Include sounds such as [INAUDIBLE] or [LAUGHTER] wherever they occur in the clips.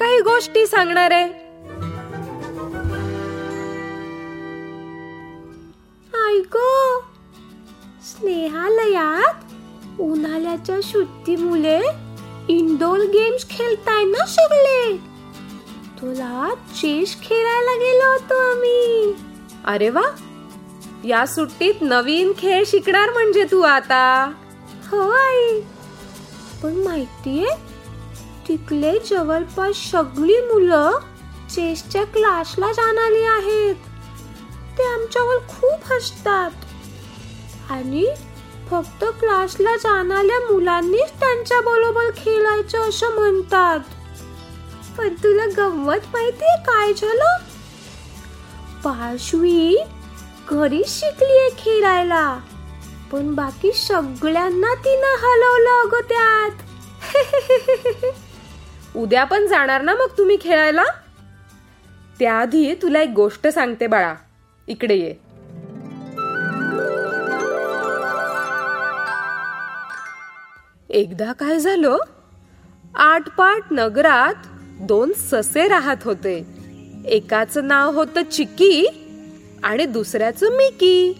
काही गोष्टी सांगणार आहे. ऐक स्नेहालयात उन्हाळ्याच्या सुट्टीमुळे इंडोर गेम्स खेळताय ना सगळे? तुला चेस खेळायला गेलो होतो आम्ही. अरे वा या सुट्टीत नवीन खेळ शिकणार म्हणजे तू आता. हो आई पण माहितीये तिथले जवळपास सगळी मुलं चेसच्या क्लासला जाणारी आहेत. ते आमच्यावर खूप हसतात. आणि फक्त क्लासला जाणाऱ्या मुलांनीच त्यांच्या बरोबर खेळायचं असं म्हणतात. पण तुला गंमत माहितीये काय झालं? पार्श्वी घरी शिकलीये खेळायला पण बाकी सगळ्यांना तिनं हलवलं अगं त्यात. [LAUGHS] उद्या पण जाणार ना मग तुम्ही खेळायला? त्याआधी तुला एक गोष्ट सांगते बाळा. इकडे ये. एकदा काय झालं? आटपाट नगरात दोन ससे राहत होते. एकाचं नाव होतं चिकी आणि दुसऱ्याचं मिकी.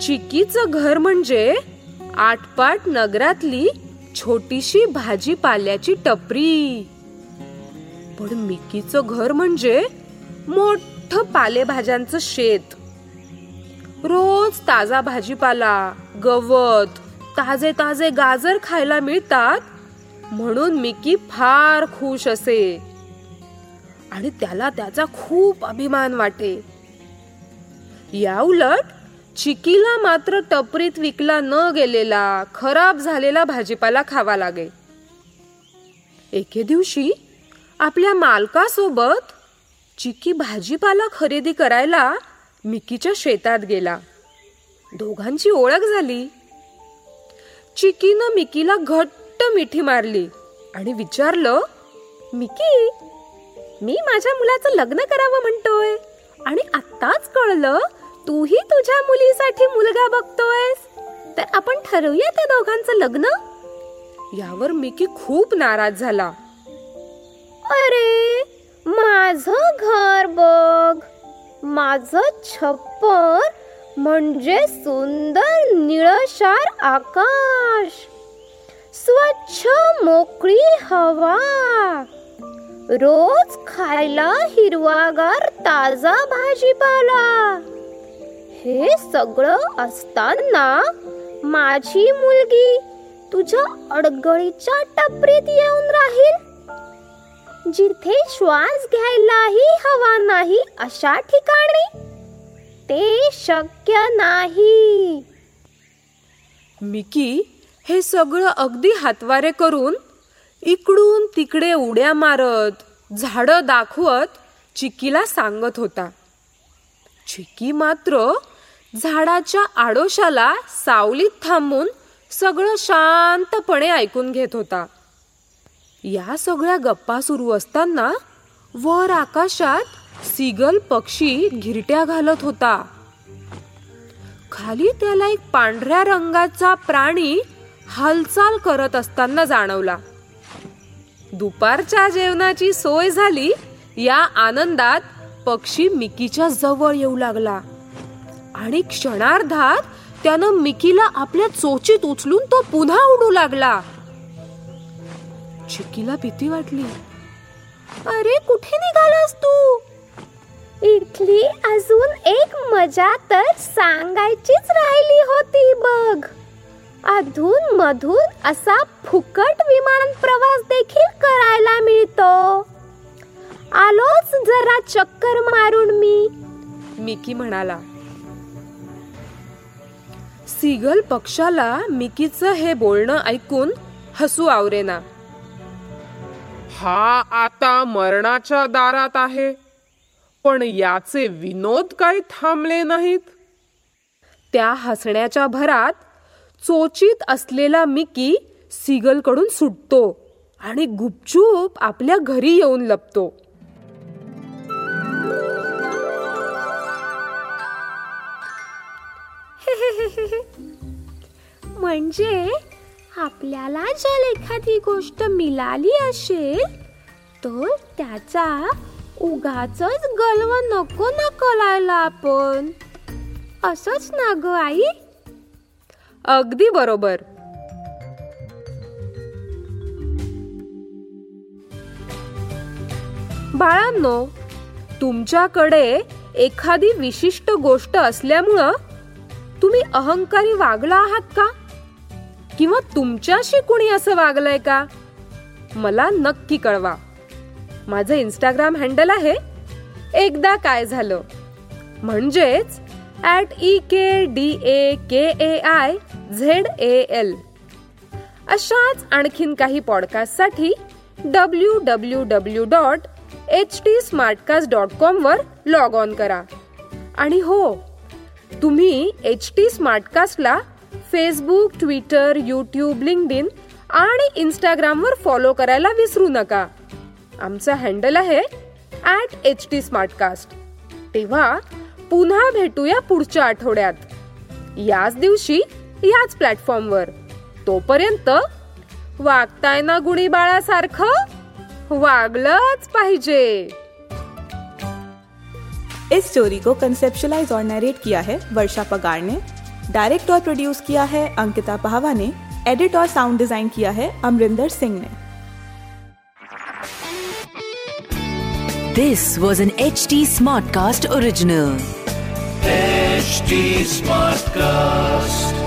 चिकीचं घर म्हणजे आटपाट नगरातली छोटीशी भाजीपाल्याची टपरी. पण मिकीचं घर म्हणजे मोठ पालेभाज्यांचं शेत. रोज ताजा भाजीपाला गवत ताजे ताजे गाजर खायला मिळतात म्हणून मिकी फार खुश असे. आणि त्याला त्याचा खूप अभिमान वाटे. या उलट चिकीला मात्र टपरीत विकला न गेलेला खराब झालेला भाजीपाला खावा लागे. एके दिवशी आपल्या मालकासोबत चिकी भाजीपाला खरेदी करायला मिकीच्या शेतात गेला. दोघांची ओळख झाली. चिकीनं मिकीला घट्ट मिठी मारली आणि विचारलं मिकी मी माझ्या मुलाचं लग्न करावं म्हणतोय आणि आत्ताच कळलं तूही तुझ्या मुलीसाठी मुलगा बघतोयस? तर आपण ठरवूया त्या दोघांचं लग्न? यावर मिकी खूप नाराज झाला. अरे माझं घर बघ. माझं छप्पर म्हणजे सुंदर निळशार आकाश. स्वच्छ मोकळी हवा. रोज खायला हिरवागार ताजा भाजीपाला. हे सगळं असताना माझी मुलगी तुझ्या अडगळीच्या टपरीत येऊन राहील. जिथे श्वास घ्यायलाही हवा नाही अशा ठिकाणी. ते शक्य नाही. मिकी हे सगळं अगदी हातवारे करून इकडून तिकडे उड्या मारत झाडं दाखवत चिकीला सांगत होता. चिकी मात्र झाडाच्या आडोशाला सावलीत थांबून सगळं शांतपणे ऐकून घेत होता. या सगळ्या गप्पा सुरू असताना वर आकाशात सिगल पक्षी घिरट्या घालत होता. खाली त्याला एक पांढऱ्या रंगाचा प्राणी हालचाल करत असताना जाणवला. दुपारच्या जेवणाची सोय झाली या आनंदात पक्षी मिकीच्या जवळ येऊ लागला. आणि क्षणार्धात त्यानं मिकीला आपल्या चोचीत उचलून तो पुन्हा उडू लागला. चिकीला भीती वाटली. अरे कुठे निघालास तू? इथली अजून एक मजा तर सांगायचीच राहिली होती बघ. अधून मधून असा फुकट विमान प्रवास देखील करायला मिळतो. आलोच जरा चक्कर मारून मी. मिकी म्हणाला. सीगल पक्षाला मिकीचं हे बोलणं ऐकून हसू आवरेना. हा आता मरणाच्या दारात आहे पण याचे विनोद काही थांबले नाहीत. त्या हसण्याच्या भरात चोचीत असलेला मिकी सिगलकडून सुटतो आणि गुपचूप आपल्या घरी येऊन लपतो. म्हणजे आपल्याला जर एखादी गोष्ट मिळाली असेल तर त्याचा उगाच गलव नको ना करायला आपण. असंच ना ग आई? अगदी बरोबर. बाळांनो तुमच्याकडे एखादी विशिष्ट गोष्ट असल्यामुळं तुम्ही अहंकारी वागला आहात का? किंवा तुमच्याशी कुणी असं वागलंय का? मला नक्की कळवा. माझं इंस्टाग्राम हँडल आहे एकदा काय झालं. म्हणजेच at E K D A K A I Z A L अशाच आणखीन काही पॉडकास्टसाठी W W W dot H T Smartcast dot com वर लॉग ऑन करा. आणि हो तुम्ही एच टी स्मार्टकास्टला फेसबुक ट्विटर यूट्यूब लिंकडिन आणि इंस्टाग्रामवर फॉलो करायला विसरू नका. आमचं हँडल आहे ॲट एच टी स्मार्टकास्ट तेव्हा पुन्हा भेटूया पुढच्या आठवड्यात. याच दिवशी याच प्लॅटफॉर्मवर तोपर्यंत वागताय ना गुणी बाळासारखं वागलंच पाहिजे. इस स्टोरी को कंसेप्शलाइज और नरेट किया है वर्षा पगार ने। डायरेक्ट और प्रोड्यूस किया है अंकिता पहावा ने। एडिट और साउंड डिज़ाइन किया है अमरिंदर सिंह ने। This was an H T Smartcast original smart Smartcast.